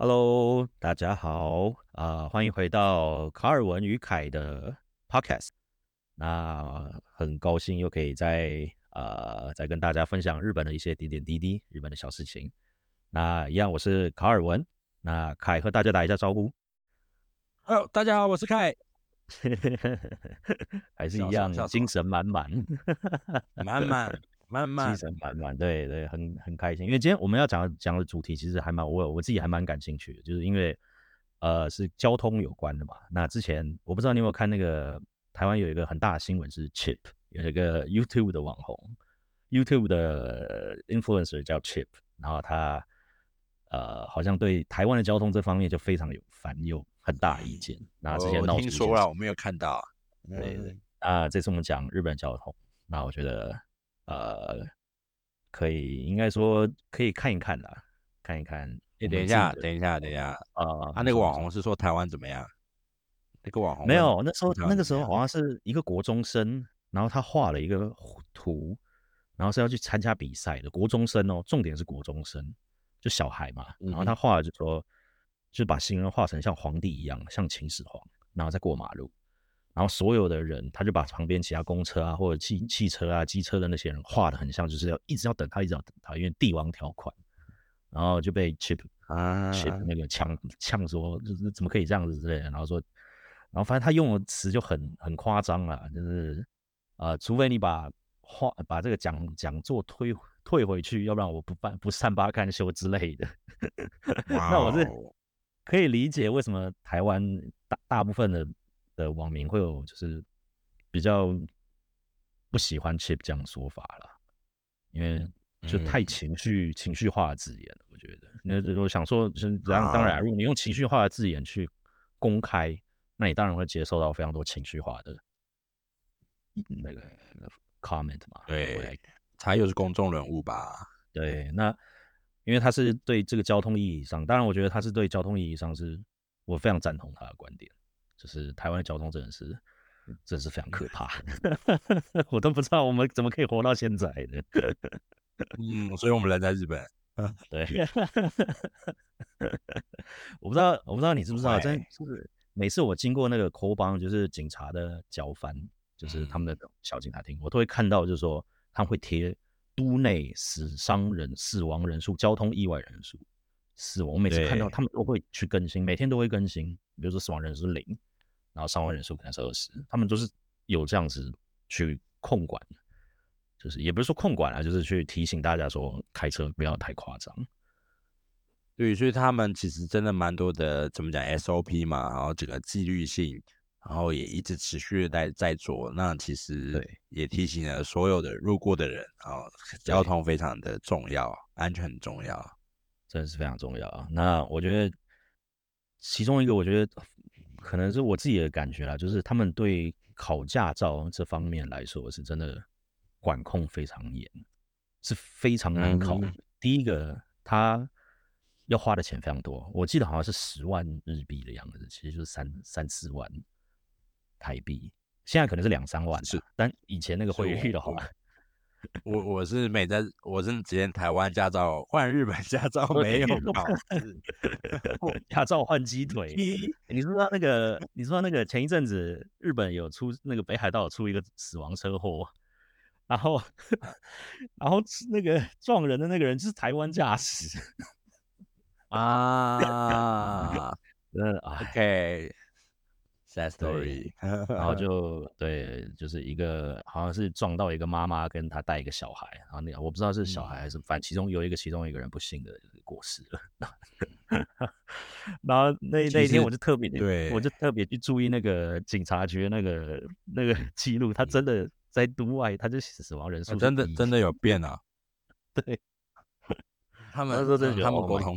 Hello，大家好啊、呃，欢迎回到卡尔文与凯的 Podcast。那很高兴又可以在呃再跟大家分享日本的一些点点滴滴，日本的小事情。那一样，我是卡尔文。那凯和大家打一下招呼。Hello，大家好，我是凯。还是一样，精神满满，满满。满满，精神满满，对对，很很开心。因为今天我们要讲讲的主题，其实还蛮我我自己还蛮感兴趣的，就是因为呃是交通有关的嘛。那之前我不知道你有没有看那个台湾有一个很大的新闻是 Chip，有一个 YouTube 的网红，YouTube 的 influencer 叫 Chip，然后他呃好像对台湾的交通这方面就非常有反有很大意见。那之前我听说了，我没有看到。对对啊，这次我们讲日本交通，那我觉得。呃，可以，应该说可以看一看啦，看一看。等一下，等一下，等一下。啊、呃，他那个网红是说台湾怎么样？那个网红没有，那时候那个时候好像是一个国中生，然后他画了一个图，然后是要去参加比赛的国中生哦，重点是国中生，就小孩嘛。然后他画了就说，就把行人画成像皇帝一样，像秦始皇，然后再过马路。然后所有的人，他就把旁边其他公车啊，或者汽汽车啊、机车的那些人画的很像，就是要一直要等他，一直要等他，因为帝王条款。然后就被 Chip 啊 Chip 那个呛呛说，就是怎么可以这样子之类的。然后说，然后反正他用的词就很很夸张了，就是呃，除非你把画把这个讲讲座退退回去，要不然我不办不善罢甘休之类的。那我是可以理解为什么台湾大大部分的。的网民会有就是比较不喜欢 Chip 这样的说法了，因为就太情绪、嗯、情绪化的字眼了。我觉得，那我想说，就是当当然，如果你用情绪化的字眼去公开，那你当然会接受到非常多情绪化的那个 comment 嘛。对，他又是公众人物吧？对，那因为他是对这个交通意义上，当然我觉得他是对交通意义上是我非常赞同他的观点。就是台湾的交通真的是，真的是非常可怕，我都不知道我们怎么可以活到现在的。嗯，所以我们人在日本。对，我不知道，我不知道你知不知道，真就是每次我经过那个交番，就是警察的交番，就是他们的小警察厅，我都会看到，就是说他们会贴都内死伤人、死亡人数、交通意外人数、死亡。我每次看到他们都会去更新，每天都会更新，比如说死亡人数是零。然后伤亡人数可能是二十，他们都是有这样子去控管，就是也不是说控管啊，就是去提醒大家说开车不要太夸张。对，所以他们其实真的蛮多的，怎么讲 SOP 嘛，然后整个纪律性，然后也一直持续的在在做。那其实对，也提醒了所有的路过的人啊，交通非常的重要，安全很重要，真的是非常重要啊。那我觉得其中一个，我觉得。可能是我自己的感觉啦，就是他们对考驾照这方面来说是真的管控非常严，是非常难考。嗯、第一个，他要花的钱非常多，我记得好像是十万日币的样子，其实就是三三四万台币，现在可能是两三万，是，但以前那个汇率的话。我我是没在，我是直接台湾驾照换日本 驾照没有考试，驾照换鸡腿。你知道那个，你知道那个前一阵子日本有出那个北海道有出一个死亡车祸，然后然后那个撞人的那个人就是台湾驾驶 啊，嗯，OK。That story，然后就对，就是一个好像是撞到一个妈妈跟她带一个小孩，然后那个我不知道是小孩还是反正，其中有一个其中一个人不幸的过世了。然后那那一天我就特别对，我就特别去注意那个警察局那个那个记录，他真的在都外，他就死亡人数真的真的有变啊。对，他们说真的，他们沟通。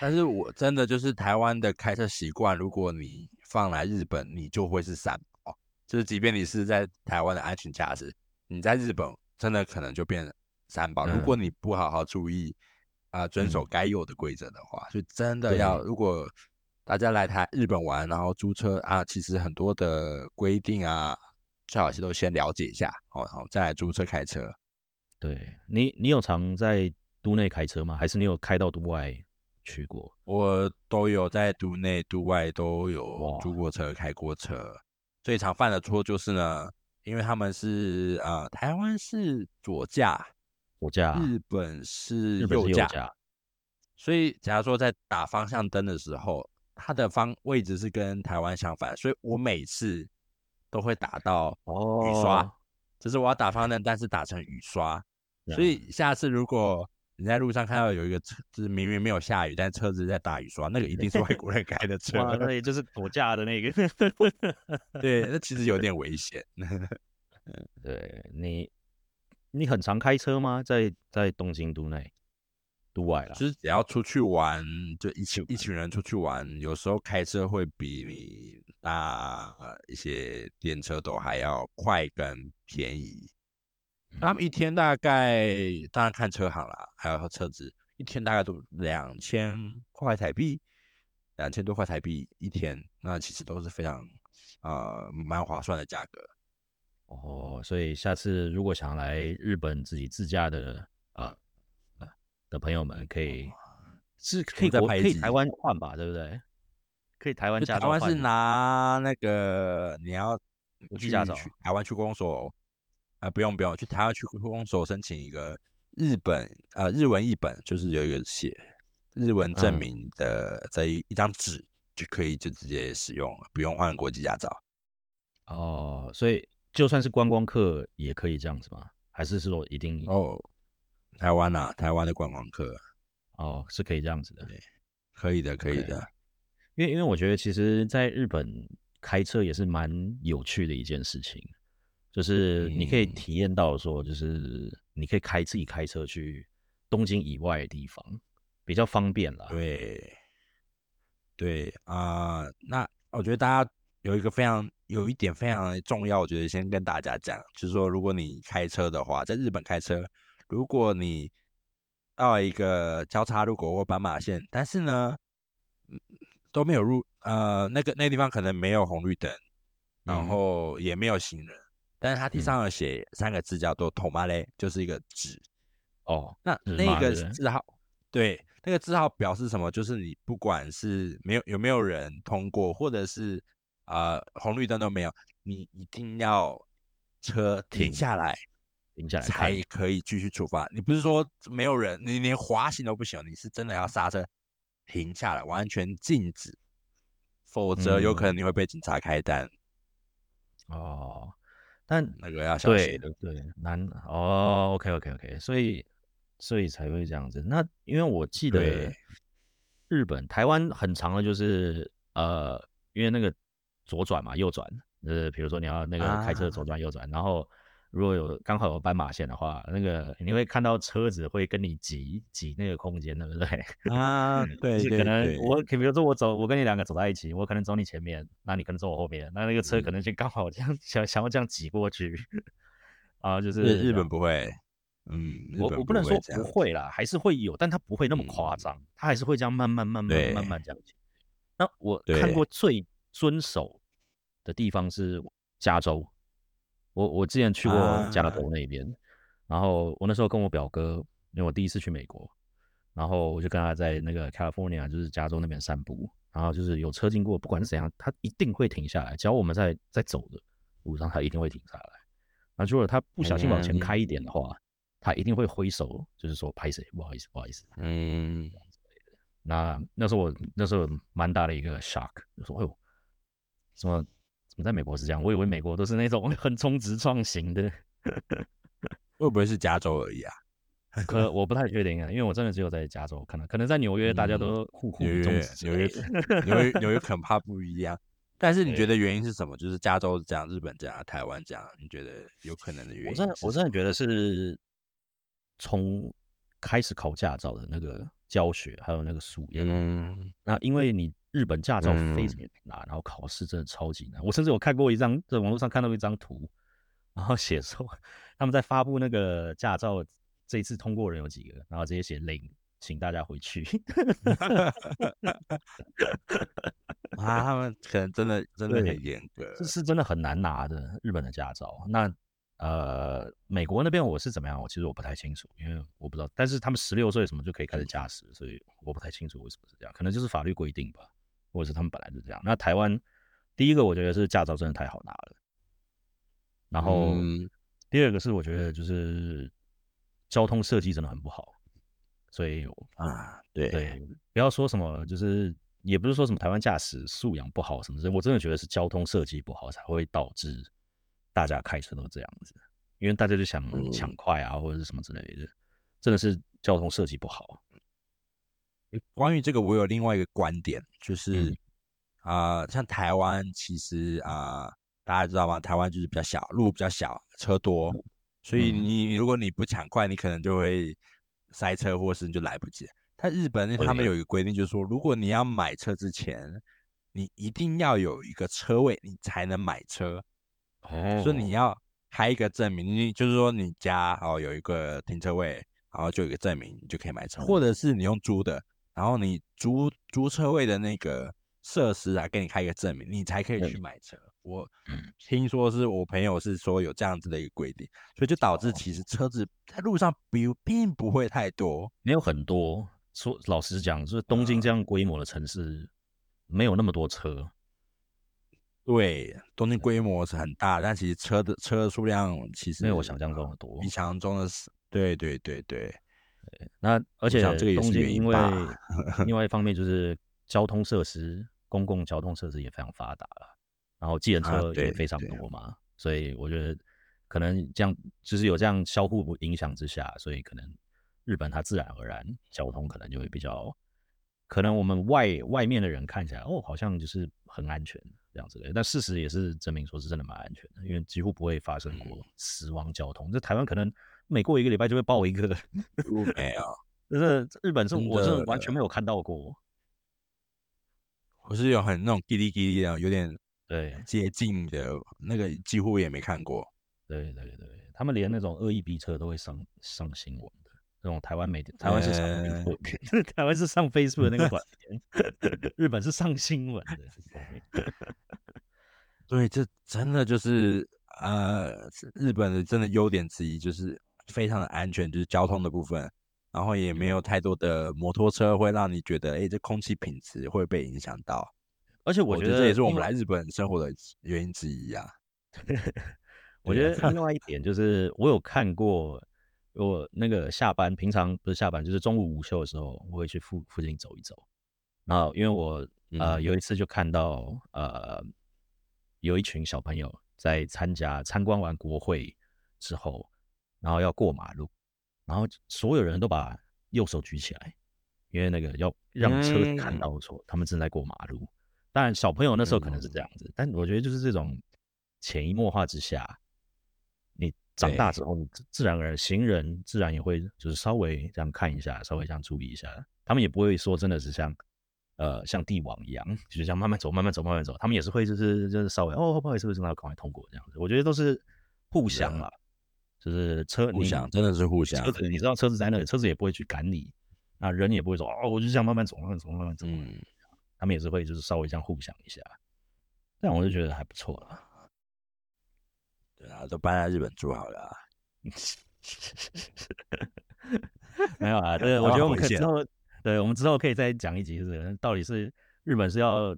但是我真的就是台湾的开车习惯，如果你放来日本，你就会是三宝。就是即便你是在台湾的安全驾驶，你在日本真的可能就变三宝。如果你不好好注意，啊、呃、遵守该有的规则的话，嗯、所以真的要如果大家来台日本玩，然后租车啊，其实很多的规定啊，最好是都先了解一下，哦，然后再来租车开车。对你，你有常在都内开车吗？还是你有开到都外去过？我都有在都内、都外都有租过。车、开过车。最常犯的错就是呢，因为他们是呃，台湾是左驾，左驾，日。本是右驾，所以假如说在打方向灯的时候，它的方位置是跟台湾相反，所以我每次都会打到雨刷，哦、就是我要打方向灯，但是打成雨刷，所以下次如果你在路上看到有一个车，就是明明没有下雨，但车子在打雨刷，那个一定是外国人开的车，那也就是躲 驾的那个。对，那其实有点危险。对你，你很常开车吗？在在东京都内、都外啦，就是只要出去玩，就一群一群人出去玩，有时候开车会比你搭一些电车都还要快跟便宜。他们一天大概，当然看车行啦，还有车子，一天大概都两千块台币，两千多块台币一天，那其实都是非常呃蛮划算的价格。哦，所以下次如果想来日本自己自驾的啊、呃、的朋友们，可以是可以在可以台湾换吧，对不对？可以台湾驾照。台湾是拿那个你要去驾照，台湾去公所。啊，不用不用，去台湾去公所申请一个日本呃日文译本，就是有一个写日文证明的这一一张纸就可以就直接使用了，不用换国际驾照。哦，所以就算是观光客也可以这样子吗？还是说一定？哦，台湾啊，台湾的观光客哦是可以这样子的，对，可以的，可以的。Okay. 因为因为我觉得其实在日本开车也是蛮有趣的一件事情。就是你可以体验到说，就是你可以开自己开车去东京以外的地方，比较方便啦。对，对啊、呃，那我觉得大家有一个非常有一点非常重要，我觉得先跟大家讲，就是说，如果你开车的话，在日本开车，如果你到一个交叉路口或斑马线，但是呢都没有入呃那个那个地方可能没有红绿灯，然后也没有行人。但是它地上有写三个字叫做“头马嘞”，就是一个纸。哦，那那个字号，对，那个字号表示什么？就是你不管是没有有没有人通过，或者是啊、呃、红绿灯都没有，你一定要车停下来，停下来才可以继续出发。你不是说没有人，你连滑行都不行，你是真的要刹车停下来，完全静止，否则有可能你会被警察开单。嗯、哦。但那个要小心，对对难哦，OK OK OK，所以所以才会这样子。那因为我记得日本、台湾很长的，就是呃，因为那个左转嘛，右转，呃，比如说你要那个开车左转右转，啊、然后。如果有刚好有斑马线的话，那个你会看到车子会跟你挤挤那个空间，对不对？啊，对，对，对，可能我，比如说我走，我跟你两个走在一起，我可能走你前面，那你可能走我后面，那那个车可能就刚好这样想、嗯、想要这样挤过去。啊，就是日本不会，嗯，我我不能说不会啦，还是会有，但它不会那么夸张，嗯、它还是会这样慢慢慢慢慢慢这样。那我看过最遵守的地方是加州。我我之前去过加州那边，啊、然后我那时候跟我表哥，因为我第一次去美国，然后我就跟他在那个 California，就是加州那边散步，然后就是有车经过，不管是怎样，他一定会停下来，只要我们在在走的路上，他一定会停下来。那如果他不小心往前开一点的话，嗯、他一定会挥手，就是说拍谁，不好意思，不好意思。嗯，那那时候我那时候蛮大的一个 shock，就说哎呦，什么？怎么在美国是这样？我以为美国都是那种 横冲直撞型的，会不会是加州而已啊？可我不太确定啊，因为我真的只有在加州看到，可能在纽约大家都互互冲直。纽约纽约纽约可能怕不一样。但是你觉得原因是什么？就是加州这样，日本这样，台湾这样，你觉得有可能的原因？我真的我真的觉得是从开始考驾照的那个教学，还有那个素养。嗯，那因为你。日本驾照非常难，嗯、然后考试真的超级难。我甚至有看过一张，在网络上看到一张图，然后写说 他们在发布那个驾照这一次通过人有几个，然后直接写零，请大家回去。啊，他们可能真的真的很严格，这是真的很难拿的日本的驾照。那呃，美国那边我是怎么样？我其实我不太清楚，因为我不知道。但是他们十六岁什么就可以开始驾驶，所以我不太清楚为什么是这样，可能就是法律规定吧，或者是他们本来就这样。那台湾第一个我觉得是驾照真的太好拿了，然后、嗯、第二个是我觉得就是交通设计真的很不好，所以啊，对对，不要说什么，就是也不是说什么台湾驾驶素养不好什么之类，我真的觉得是交通设计不好才会导致。大家开车都这样子，因为大家就想抢快啊，或者是什么之类的，真的是交通设计不好。关于这个，我有另外一个观点，就是啊、嗯呃，像台湾其实啊、呃，大家知道吗？台湾就是比较小，路比较小，车多，所以你如果你不抢快，你可能就会塞车，或是你就来不及。但日本他们有一个规定，就是说，如果你要买车之前，你一定要有一个车位，你才能买车。哦，所以你要开一个证明，你就是说你家哦有一个停车位，然后就有一个证明，你就可以买车。或者是你用租的，然后你租租车位的那个设施啊，给你开一个证明，你才可以去买车。我听说是我朋友是说有这样子的一个规定，所以就导致其实车子在路上并并不会太多，没有很多。说老实讲，就是东京这样规模的城市，没有那么多车。对，东京规模是很大，但其实车的车的数量其实没有我想象中的多，比想象中的是。对对对对，对，那而且东京因为另外一方面就是交通设施，公共交通设施也非常发达了，然后计程车也非常多嘛，啊、所以我觉得可能这样就是有这样相互影响之下，所以可能日本它自然而然交通可能就会比较，可能我们外外面的人看起来哦，好像就是很安全。这样子的，但事实也是证明说是真的蛮安全的，因为几乎不会发生过死亡交通。这、嗯、台湾可能每过一个礼拜就会爆一个，没有，就是日本是我是完全没有看到过。我是有很那种滴滴滴滴的，有点对接近的那个，几乎也没看过。对对对，他们连那种恶意逼车都会上上新闻的。这种台湾媒体，台湾是上、欸、台湾是上 Facebook 的那个短片，日本是上新闻的。对，这真的就是呃，日本的真的优点之一，就是非常的安全，就是交通的部分，然后也没有太多的摩托车会让你觉得，哎，这空气品质会被影响到。而且我觉得这也是我们来日本生活的原因之一啊。我觉得另外一点就是，我有看过。我那个下班，平常不是下班，就是中午午休的时候，我会去附附近走一走。然后，因为我呃有一次就看到呃有一群小朋友在参加参观完国会之后，然后要过马路，然后所有人都把右手举起来，因为那个要让车看到说他们正在过马路。当然，小朋友那时候可能是这样子，但我觉得就是这种潜移默化之下。你长大之后，自然而然，行人自然也会就是稍微这样看一下，稍微这样注意一下。他们也不会说真的是像，呃，像帝王一样，就是这样慢慢走，慢慢走，慢慢走。他们也是会就是就是稍微哦，不好意思，为什么要赶快通过这样子？我觉得都是互相嘛，就是车互相真的是互相。车子你知道车子在那里，车子也不会去赶你，那人也不会说哦，我就这样慢慢走，慢慢走，慢慢走。嗯，他们也是会就是稍微这样互相一下，这样我就觉得还不错了。对啊，都搬在日本住好了，啊。没有啊，对，我觉得我们可之后，对，我们之后可以再讲一集，是到底是日本是要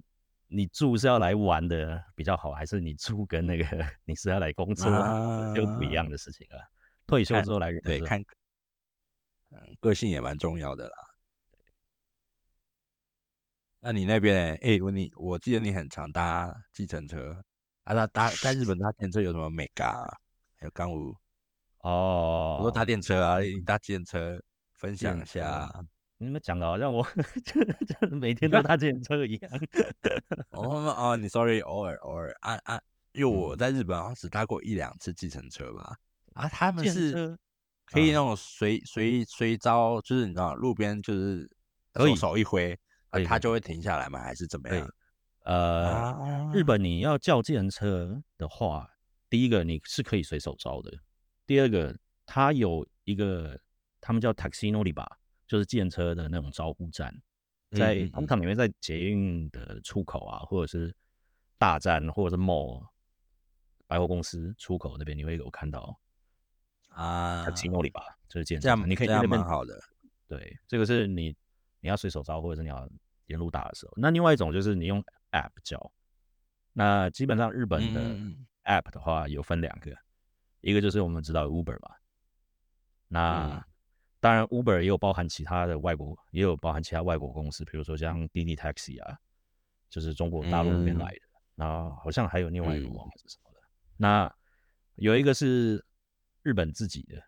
你住是要来玩的比较好，还是你住跟那个 你是要来工作，就不一样的事情了。退休之后来对，看，嗯，个性也蛮重要的啦。那你那边，哎，欸，我你我记得你很常搭计程车。啊，那搭在日本搭电车有什么美感啊？还有干五哦，我说搭电车啊，你搭电车分享一下。你们讲的好像我 每天都 搭自行车一样。哦哦，你 sorry，偶尔偶尔啊啊，因为我在日本好像只搭过一两次计程车吧。啊，他们是可以那种随随随招，就是你知道路边就是可以手一挥，啊，他就会停下来吗？还是怎么样？呃，啊、日本你要叫计程车的话，第一个你是可以随手招的，第二个它有一个他们叫 taxi noriba，就是计程车的那种招呼站，在通常里面，在捷运的出口啊，或者是大站，或者是 mall 百货公司出口那边，你会有看到啊，它骑那里吧，就是计程车，这样你可以在那边好的。对，这个是你你要随手招，或者是你要沿路打的时候。那另外一种就是你用 app 叫，那基本上日本的 app 的话有分两个，嗯、一个就是我们知道 Uber 吧，那。嗯当然，Uber 也有包含其他的外国，也有包含其他外国公司，比如说像滴滴 Taxi 啊，就是中国大陆那边来的。然后好像还有另外一个网是什么的。那有一个是日本自己的，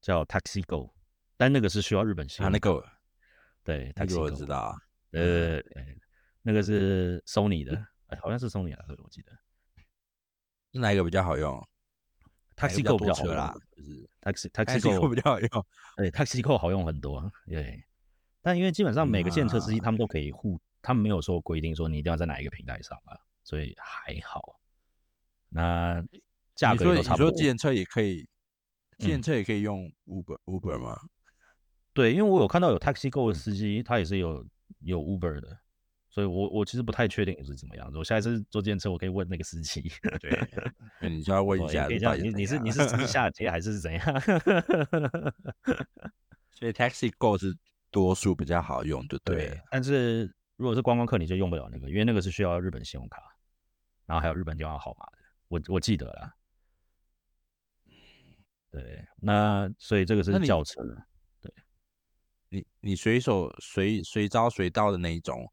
叫 Taxi Go，但那个是需要日本信用卡。那个对，Taxi Go 我知道。呃，那个是 Sony 的，哎，好像是 Sony 啊，我记得。是哪一个比较好用？Taxi Go 比较好用啦，就是 Taxi Taxi Go 比较好用，对，Taxi Go 好用很多，对。但因为基本上每个计程车司机他们都可以互，嗯啊、他们没有说规定说你一定要在哪一个平台上啊，所以还好。那价格都差不多。你说计程车也可以，计程车也可以用 Uber、嗯、Uber 吗？对，因为我有看到有 Taxi Go 的司机，他也是有有 Uber 的。所以我，我我其实不太确定是怎么样子。我下一次坐电车，我可以问那个司机。对，你就要问一下，你你是你是地 下街还是怎样？所以 Taxi Go 是多数比较好用，对不对？但是如果是观光客，你就用不了那个，因为那个是需要日本信用卡，然后还有日本电话号码的。我我记得了。对，那所以这个是轿车。对，你你随手随随招随到的那一种。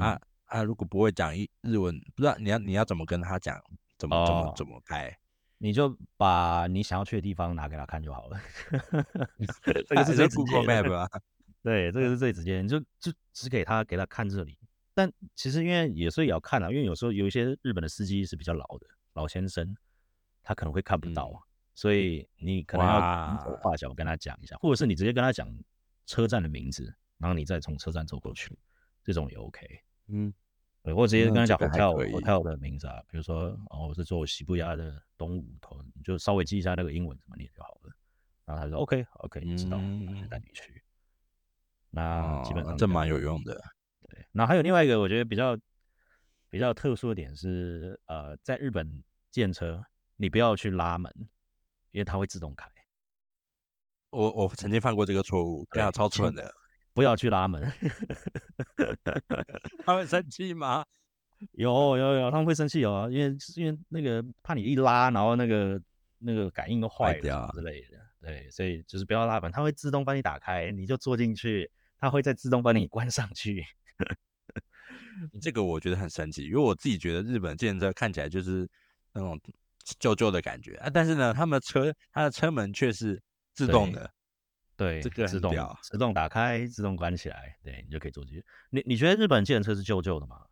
啊啊！如果不会讲一日文，不知道你要你要怎么跟他讲，怎么怎么怎么开？你就把你想要去的地方拿给他看就好了。这个是最 Google Map 啊。对，这个是最直接，你就就只给他给他看这里。但其实因为有时候也要看啊，因为有时候有一些日本的司机是比较老的老先生，他可能会看不到，所以你可能要画脚跟他讲一下，或者是你直接跟他讲车站的名字，然后你再从车站走过去。这种也 OK，嗯，对，我直接跟他讲 hotel hotel 的名字啊，比如说哦，我是做西布亚的东武头，你就稍微记一下那个英文怎么念就好了。然后他说 OK OK，你知道，嗯、带你去。那基本上、哦、这蛮有用的。对，那还有另外一个我觉得比较比较特殊的点是，呃，在日本建车你不要去拉门，因为它会自动开。我我曾经犯过这个错误，对啊，超蠢的。不要去拉门，他会生气吗？有有有，他们会生气有啊，因为因为那个怕你一拉，然后那个那个感应都坏掉之类的，对，所以就是不要拉门，它会自动帮你打开，你就坐进去，它会再自动帮你关上去。这个我觉得很神奇，因为我自己觉得日本计程车看起来就是那种旧旧的感觉啊，但是呢，他们的车它的车门却是自动的。对，这个自动自动打开，自动关起来，对，你就可以坐进去。你你觉得日本计程车是旧旧的吗？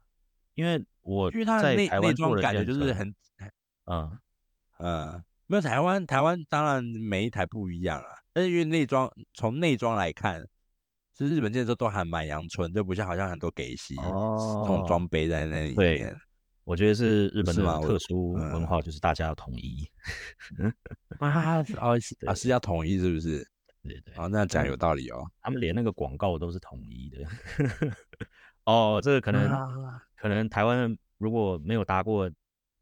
因为我在台湾坐的感觉就是很，嗯嗯，没有台湾台湾当然每一台不一样啊，但是因为内装从内装来看，其实日本计程车都还蛮阳春，就不像好像很多给西哦，这种装备在那里面。对，我觉得是日本的特殊文化，就是大家要统一。啊啊啊！是要统一是不是？对对，哦，那讲有道理哦。他们连那个广告都是统一的。哦，这个可能、啊、可能台湾如果没有搭过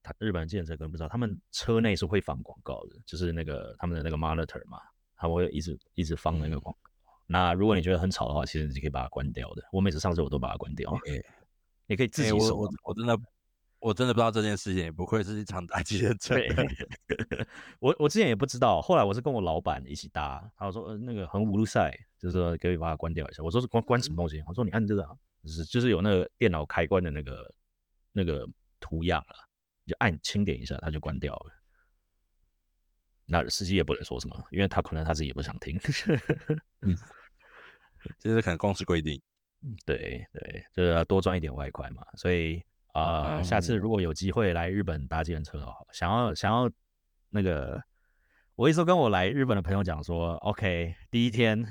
台日本的计程车，可能不知道，他们车内是会放广告的，就是那个他们的那个 monitor 嘛，他会一直一直放那个广告。嗯、那如果你觉得很吵的话，其实你可以把它关掉的。我每次上车我都把它关掉。欸、你可以自己手、欸、我我，我真的。我真的不知道这件事情，也不愧是一场打击的 车。我我之前也不知道，后来我是跟我老板一起搭，他说呃那个很五路赛，就是说可以把它关掉一下。我说是关关什么东西？我说你按这个，就是就是有那个电脑开关的那个那个图样了，就按轻点一下，它就关掉了。那司机也不能说什么，因为他可能他自己也不想听。嗯，这是可能公司规定。对对，就是要多赚一点外快嘛，所以。啊、呃，下次如果有机会来日本搭计程车，想要想要那个，我一直跟我来日本的朋友讲说，OK，第一天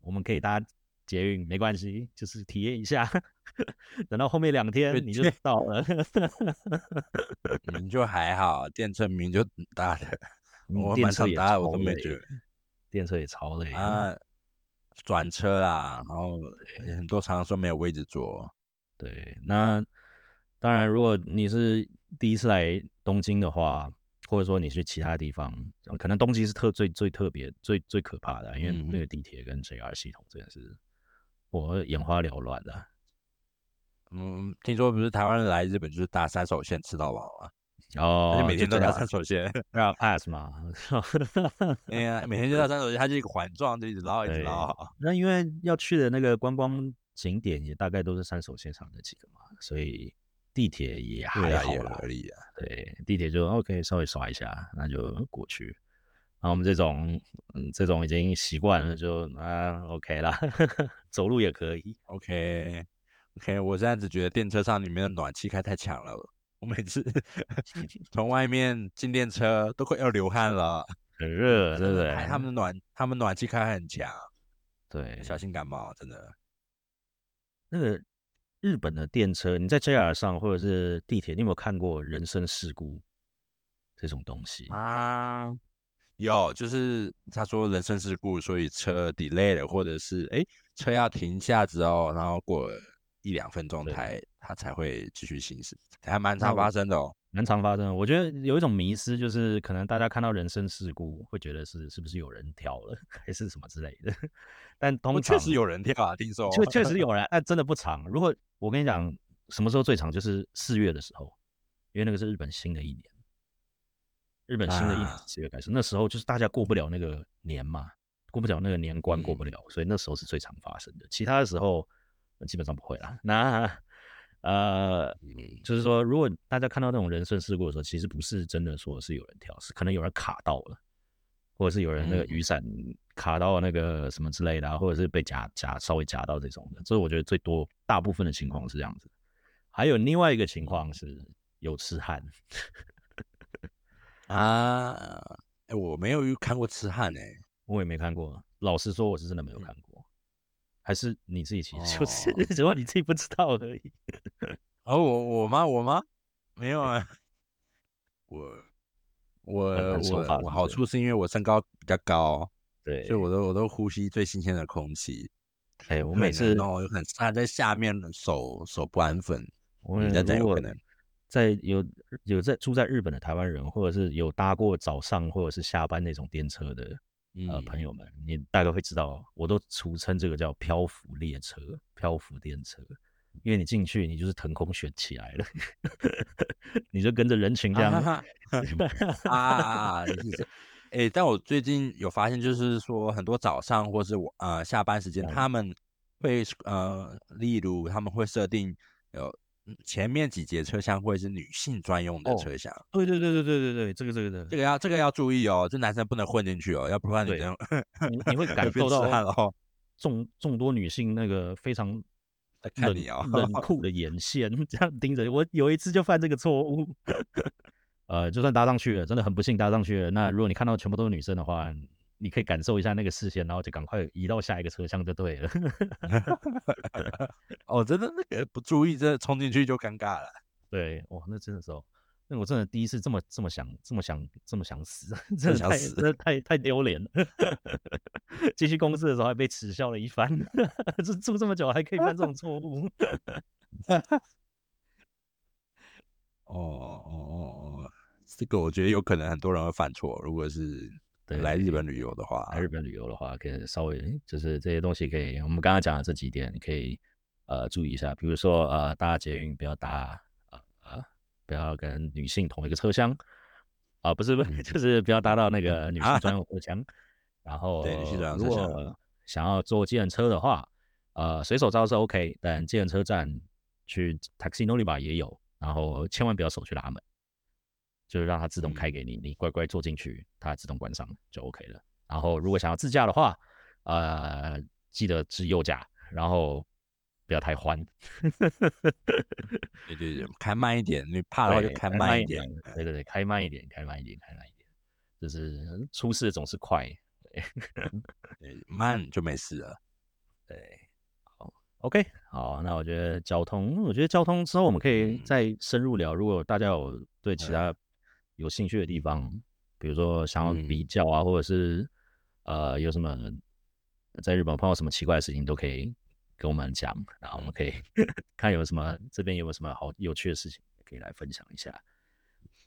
我们可以搭捷运，没关系，就是体验一下。等到后面两天你就到了，你就还好，电车名就 搭的，我蛮常搭，我都没觉得，电车也超累啊。转车啊，然后很多常常说没有位置坐。对，那当然，如果你是第一次来东京的话，或者说你去其他地方，可能东京是特最最特别、最最可怕的，因为那个地铁跟 JR 系统真的是我眼花缭乱的。嗯，听说不是台湾人来日本就是搭三手线吃到饱啊？哦，就每天都搭三手线，要 pass 嘛？哎呀，每天就搭三手线，它就一个环状，就一直绕，一直绕。那因为要去的那个观光景点也大概都是三手线上的几个嘛，所以地铁也还好啦，合理啊。对，地铁就 OK，稍微刷一下，那就过去。然后我们这种，嗯，这种已经习惯了，就啊 OK 啦，走路也可以。OK OK，我现在只觉得电车上里面的暖气开太强了。我每次 从外面进电车都快要流汗了，很热，对不对？他们暖，他们暖气开很强，对，小心感冒，真的。那个日本的电车，你在 JR 上或者是地铁，你有没有看过人身事故这种东西啊？有，就是他说人身事故，所以车 delay 了，或者是哎车要停下之后，然后过了一两分钟才它才会继续行驶。还蛮常发生的哦，蛮常发生的。我觉得有一种迷失，就是可能大家看到人身事故，会觉得是是不是有人跳了，还是什么之类的。但通常确实有人跳啊，听说确确实有 人，但真的不长。如果我跟你讲，什么时候最长，就是四月的时候，因为那个是日本新的一年，日本新的一年四月开始，啊、那时候就是大家过不了那个年嘛，过不了那个年关，过不了，嗯、所以那时候是最常发生的。其他的时候基本上不会啦。那呃，就是说，如果大家看到那种人身事故的时候，其实不是真的说是有人跳，是可能有人卡到了，或者是有人那个雨伞卡到那个什么之类的，啊，或者是被夹夹稍微夹到这种的。所以我觉得最多大部分的情况是这样子。还有另外一个情况是有痴汉啊，哎、欸，我没有看过痴汉哎，我也没看过。老实说，我是真的没有看过。还是你自己其实就 是，只不过你自己不知道而已。哦，我我吗？我吗？没有啊。我我我我好处是因为我身高比较高，对，所以我都我都呼吸最新鲜的空气。哎，我每次哦，有很差在下面手手不安分。我如果在有有在住在日本的台湾人，或者是有搭过早上或者是下班那种电车的。呃，朋友们，你大概会知道，我都俗称这个叫漂浮列车、漂浮电车，因为你进去，你就是腾空悬起来了，你就跟着人群这样啊 啊！哎、欸，但我最近有发现，就是说很多早上或是我呃下班时间，他们会呃，例如他们会设定有。前面几节车厢会是女性专用的车厢。哦，对对对对对对对，这个这个的，这个要这个要注意哦，这男生不能混进去哦，要不然你这样你你会 感受到众众多女性那个非常冷冷酷的眼线，这样盯着我，有一次就犯这个错误，呃，就算搭上去了，真的很不幸搭上去了，那如果你看到全部都是女生的话。你可以感受一下那个视线，然后就赶快移到下一个车厢就对了。哦，真的那个不注意，真的冲进去就尴尬了。对，哇，那真的时候，那我真的第一次这么这么想，这么想，这么想死，真的太真的太太丢脸了。进去公司的时候还被耻笑了一番，住住这么久还可以犯这种错误。哦哦哦哦，这个我觉得有可能很多人会犯错，如果是。对，来日本旅游的话，来日本旅游的话，可以稍微就是这些东西可以，我们刚刚讲的这几点可以呃注意一下，比如说呃搭捷运不要搭呃呃不要跟女性同一个车厢啊、呃，不是不是，就是不要搭到那个女性专用车厢。然 后如果想要坐计程车的话，呃随手招是 OK，但计程车站去 Taxi noliba 也有，然后千万不要手去拉门。就是让它自动开给你，你乖乖坐进去，它自动关上就 OK 了。然后如果想要自驾的话，呃，记得是右驾，然后不要太欢。对对对，开慢一点，你 怕的话就开慢一点。对对对，开慢一点，开慢一点，开慢一点。就是出事总是快，对，对慢就没事了。对，好，OK，好，那我觉得交通，我觉得交通之后我们可以再深入聊。如果大家有对其他有兴趣的地方，比如说想要比较啊，嗯、或者是呃有什么在日本碰到什么奇怪的事情，都可以跟我们讲，然后我们可以 看有什么这边有没有什么好有趣的事情，可以来分享一下。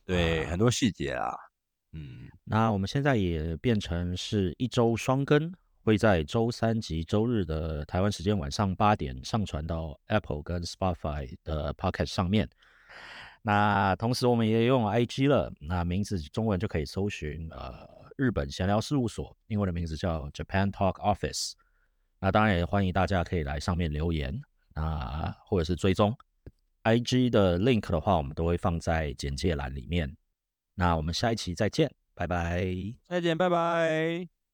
对，啊、很多细节啊。嗯，那我们现在也变成是一周双更，会在周三及周日的台湾时间晚上八点上传到 Apple 跟 Spotify 的 Podcast 上面。那同时我们也用 IG 了，那名字中文就可以搜寻呃日本闲聊事务所，英文的名字叫 Japan Talk Office。那当然也欢迎大家可以来上面留言啊，或者是追踪 IG 的 link 的话，我们都会放在简介栏里面。那我们下一期再见，拜拜！再见，拜拜。